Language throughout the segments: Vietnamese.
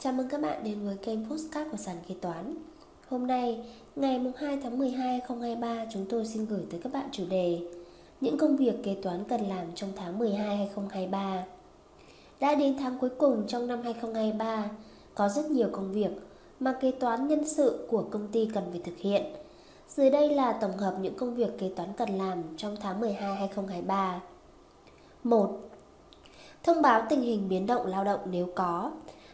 Chào mừng các bạn đến với kênh Postcard của Sàn Kế Toán. Hôm nay, ngày 2 tháng 12 2023, chúng tôi xin gửi tới các bạn chủ đề Những công việc kế toán cần làm trong tháng 12 2023 Đã đến tháng cuối cùng trong năm 2023, có rất nhiều công việc mà kế toán nhân sự của công ty cần phải thực hiện. Dưới đây là tổng hợp những công việc kế toán cần làm trong tháng 12 2023 1. Thông báo tình hình biến động lao động nếu có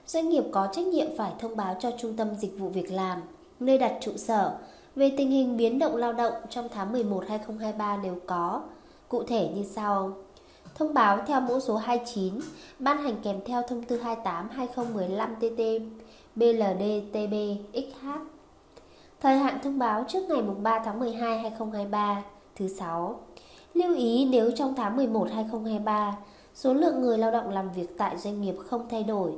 doanh nghiệp có trách nhiệm phải thông báo cho Trung tâm Dịch vụ Việc làm, nơi đặt trụ sở, về tình hình biến động lao động trong tháng 11 2023 nếu có. Cụ thể như sau. Thông báo theo mẫu số 29, ban hành kèm theo thông tư 28 2015 TT BLD-TB XH. Thời hạn thông báo trước ngày 3 tháng 12 2023, thứ 6. Lưu ý nếu trong tháng 11 2023, số lượng người lao động làm việc tại doanh nghiệp không thay đổi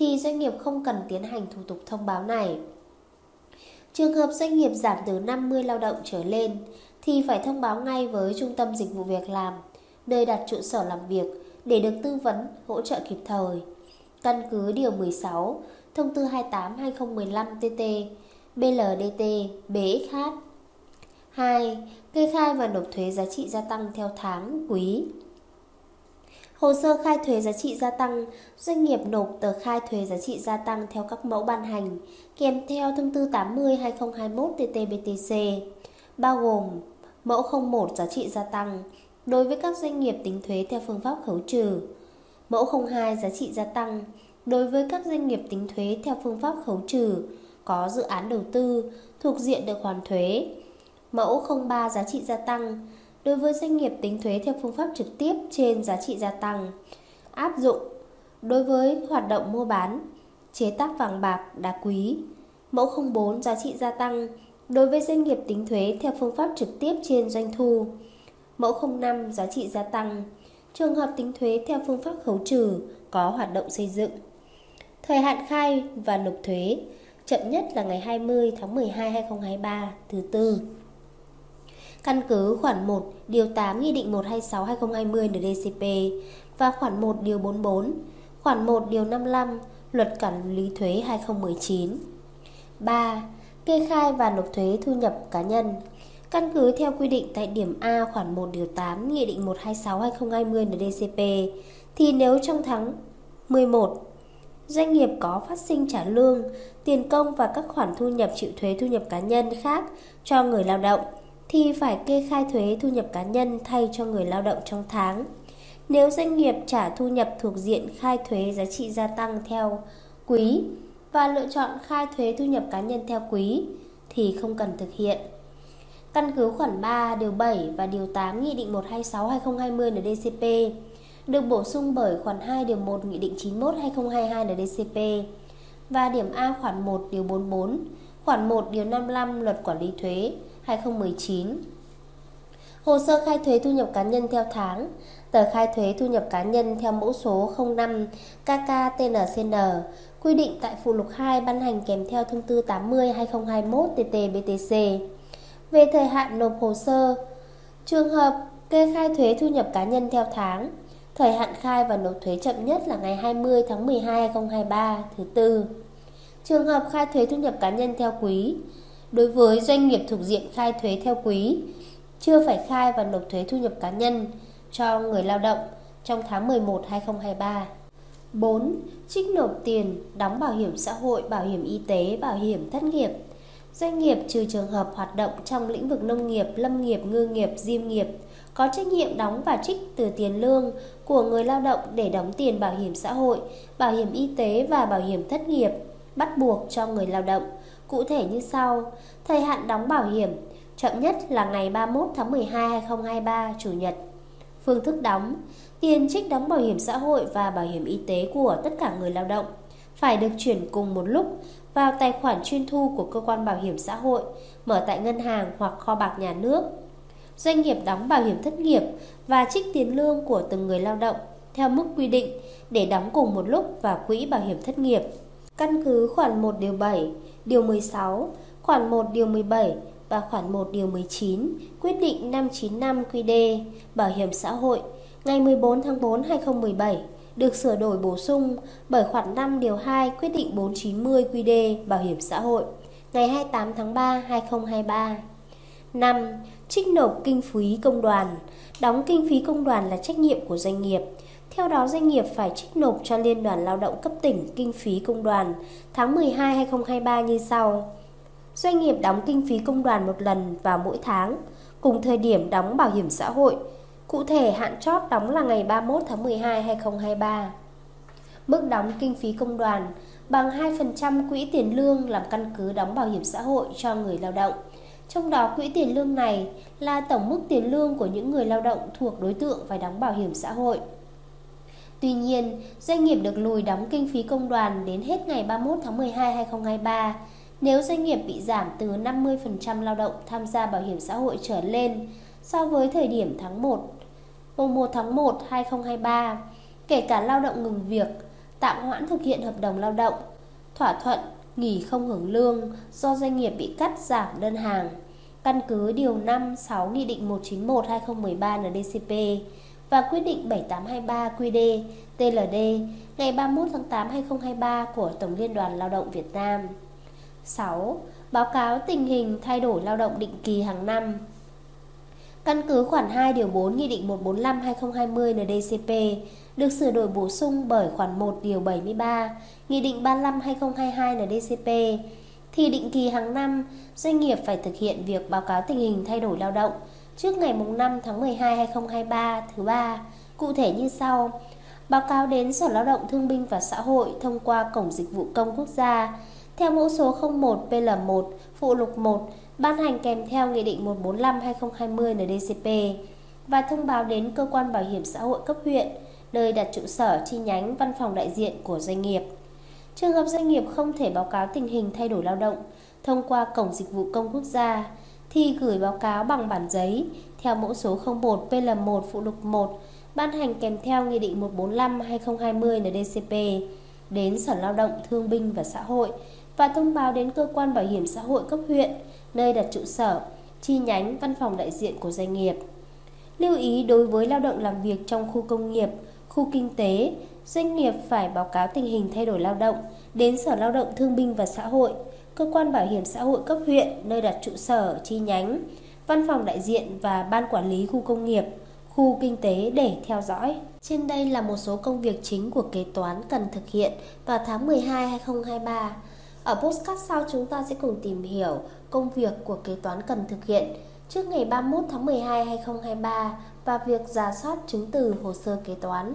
thì doanh nghiệp không cần tiến hành thủ tục thông báo này. Trường hợp doanh nghiệp giảm từ 50 lao động trở lên thì phải thông báo ngay với Trung tâm Dịch vụ Việc làm, nơi đặt trụ sở làm việc để được tư vấn, hỗ trợ kịp thời. Căn cứ Điều 16, Thông tư 28-2015-TT, BLDT, BXH 2. Kê khai và nộp thuế giá trị gia tăng theo tháng, quý Hồ sơ khai thuế giá trị gia tăng, doanh nghiệp nộp tờ khai thuế giá trị gia tăng theo các mẫu ban hành, kèm theo thông tư 80-2021 TT-BTC, bao gồm mẫu 01 giá trị gia tăng đối với các doanh nghiệp tính thuế theo phương pháp khấu trừ, mẫu 02 giá trị gia tăng đối với các doanh nghiệp tính thuế theo phương pháp khấu trừ có dự án đầu tư thuộc diện được hoàn thuế, mẫu 03 giá trị gia tăng đối với doanh nghiệp tính thuế theo phương pháp trực tiếp trên giá trị gia tăng, áp dụng. Đối với hoạt động mua bán, chế tác vàng bạc, đá quý, mẫu 04 giá trị gia tăng. Đối với doanh nghiệp tính thuế theo phương pháp trực tiếp trên doanh thu, mẫu 05 giá trị gia tăng. Trường hợp tính thuế theo phương pháp khấu trừ có hoạt động xây dựng. Thời hạn khai và nộp thuế, chậm nhất là ngày 20 tháng 12 2023 thứ tư căn cứ khoản 1 điều 8 Nghị định 126/2020 NDCP và khoản 1 điều 44, khoản 1 điều 55 Luật Quản lý thuế 2019. 3. Kê khai và nộp thuế thu nhập cá nhân. Căn cứ theo quy định tại điểm A khoản 1 điều 8 Nghị định 126/2020 NDCP thì nếu trong tháng 11 doanh nghiệp có phát sinh trả lương, tiền công và các khoản thu nhập chịu thuế thu nhập cá nhân khác cho người lao động thì phải kê khai thuế thu nhập cá nhân thay cho người lao động trong tháng. Nếu doanh nghiệp trả thu nhập thuộc diện khai thuế giá trị gia tăng theo quý và lựa chọn khai thuế thu nhập cá nhân theo quý thì không cần thực hiện. Căn cứ khoản 3, điều 7 và điều 8 Nghị định 126/2020 NDCP được bổ sung bởi khoản 2 điều 1 Nghị định 91/2022 NDCP và điểm A khoản 1 điều 44, khoản 1 điều 55 Luật Quản lý thuế 2019. Hồ sơ khai thuế thu nhập cá nhân theo tháng, tờ khai thuế thu nhập cá nhân theo mẫu số 05 KKTNCN quy định tại phụ lục 2 ban hành kèm theo thông tư 80/2021 TT-BTC về thời hạn nộp hồ sơ. Trường hợp kê khai thuế thu nhập cá nhân theo tháng, thời hạn khai và nộp thuế chậm nhất là ngày 20 tháng 12 2023 thứ tư. Trường hợp khai thuế thu nhập cá nhân theo quý, đối với doanh nghiệp thuộc diện khai thuế theo quý, chưa phải khai và nộp thuế thu nhập cá nhân cho người lao động trong tháng 11 2023. 4. Trích nộp tiền, đóng bảo hiểm xã hội, bảo hiểm y tế, bảo hiểm thất nghiệp. Doanh nghiệp trừ trường hợp hoạt động trong lĩnh vực nông nghiệp, lâm nghiệp, ngư nghiệp, diêm nghiệp có trách nhiệm đóng và trích từ tiền lương của người lao động để đóng tiền bảo hiểm xã hội, bảo hiểm y tế và bảo hiểm thất nghiệp bắt buộc cho người lao động Cụ thể như sau, thời hạn đóng bảo hiểm chậm nhất là ngày 31 tháng 12 2023 Chủ nhật. Phương thức đóng, tiền trích đóng bảo hiểm xã hội và bảo hiểm y tế của tất cả người lao động phải được chuyển cùng một lúc vào tài khoản chuyên thu của cơ quan bảo hiểm xã hội mở tại ngân hàng hoặc kho bạc nhà nước. Doanh nghiệp đóng bảo hiểm thất nghiệp và trích tiền lương của từng người lao động theo mức quy định để đóng cùng một lúc vào quỹ bảo hiểm thất nghiệp. Căn cứ khoản 1 điều 7, điều 16, khoản 1 điều 17 và khoản 1 điều 19 quyết định 595 QĐ Bảo hiểm xã hội ngày 14 tháng 4 2017 được sửa đổi bổ sung bởi khoản 5 điều 2 quyết định 490 QĐ Bảo hiểm xã hội ngày 28 tháng 3 2023. 5. Trích nộp kinh phí công đoàn. Đóng kinh phí công đoàn là trách nhiệm của doanh nghiệp. Theo đó, doanh nghiệp phải trích nộp cho Liên đoàn Lao động cấp tỉnh kinh phí công đoàn tháng 12 2023 như sau. Doanh nghiệp đóng kinh phí công đoàn một lần vào mỗi tháng, cùng thời điểm đóng bảo hiểm xã hội. Cụ thể, hạn chót đóng là ngày 31 tháng 12 2023. Mức đóng kinh phí công đoàn bằng 2% quỹ tiền lương làm căn cứ đóng bảo hiểm xã hội cho người lao động. Trong đó quỹ tiền lương này là tổng mức tiền lương của những người lao động thuộc đối tượng phải đóng bảo hiểm xã hội. Tuy nhiên, doanh nghiệp được lùi đóng kinh phí công đoàn đến hết ngày 31 tháng 12 2023 nếu doanh nghiệp bị giảm từ 50% lao động tham gia bảo hiểm xã hội trở lên so với thời điểm tháng 1, mùng 1 tháng 1 2023, kể cả lao động ngừng việc, tạm hoãn thực hiện hợp đồng lao động, thỏa thuận nghỉ không hưởng lương do doanh nghiệp bị cắt giảm đơn hàng. Căn cứ Điều 5, 6 Nghị định 191-2013 NDCP và Quyết định 7823 QD TLD ngày 31 tháng 8 2023 của Tổng Liên đoàn Lao động Việt Nam. 6. Báo cáo tình hình thay đổi lao động định kỳ hàng năm. Căn cứ khoản 2 điều 4 Nghị định 145/2020 NDCP được sửa đổi bổ sung bởi khoản 1 điều 73 Nghị định 35/2022 NDCP thì định kỳ hàng năm doanh nghiệp phải thực hiện việc báo cáo tình hình thay đổi lao động trước ngày 5 tháng 12 2023 thứ ba, cụ thể như sau: báo cáo đến Sở Lao động Thương binh và Xã hội thông qua cổng dịch vụ công quốc gia. Theo mẫu số 01 PL1 phụ lục 1 ban hành kèm theo Nghị định 145/2020 NDCP và thông báo đến cơ quan bảo hiểm xã hội cấp huyện nơi đặt trụ sở chi nhánh văn phòng đại diện của doanh nghiệp. Trường hợp doanh nghiệp không thể báo cáo tình hình thay đổi lao động thông qua cổng dịch vụ công quốc gia thì gửi báo cáo bằng bản giấy theo mẫu số 01 PL1 phụ lục 1 ban hành kèm theo Nghị định 145/2020 NDCP đến Sở Lao động Thương binh và Xã hội và thông báo đến cơ quan bảo hiểm xã hội cấp huyện nơi đặt trụ sở, chi nhánh văn phòng đại diện của doanh nghiệp. Lưu ý đối với lao động làm việc trong khu công nghiệp, khu kinh tế, doanh nghiệp phải báo cáo tình hình thay đổi lao động đến Sở Lao động Thương binh và Xã hội, cơ quan bảo hiểm xã hội cấp huyện nơi đặt trụ sở, chi nhánh, văn phòng đại diện và ban quản lý khu công nghiệp, khu kinh tế để theo dõi. Trên đây là một số công việc chính của kế toán cần thực hiện vào tháng 12 2023. Ở postcard sau chúng ta sẽ cùng tìm hiểu công việc của kế toán cần thực hiện trước ngày 31 tháng 12 2023 và việc giả soát chứng từ hồ sơ kế toán.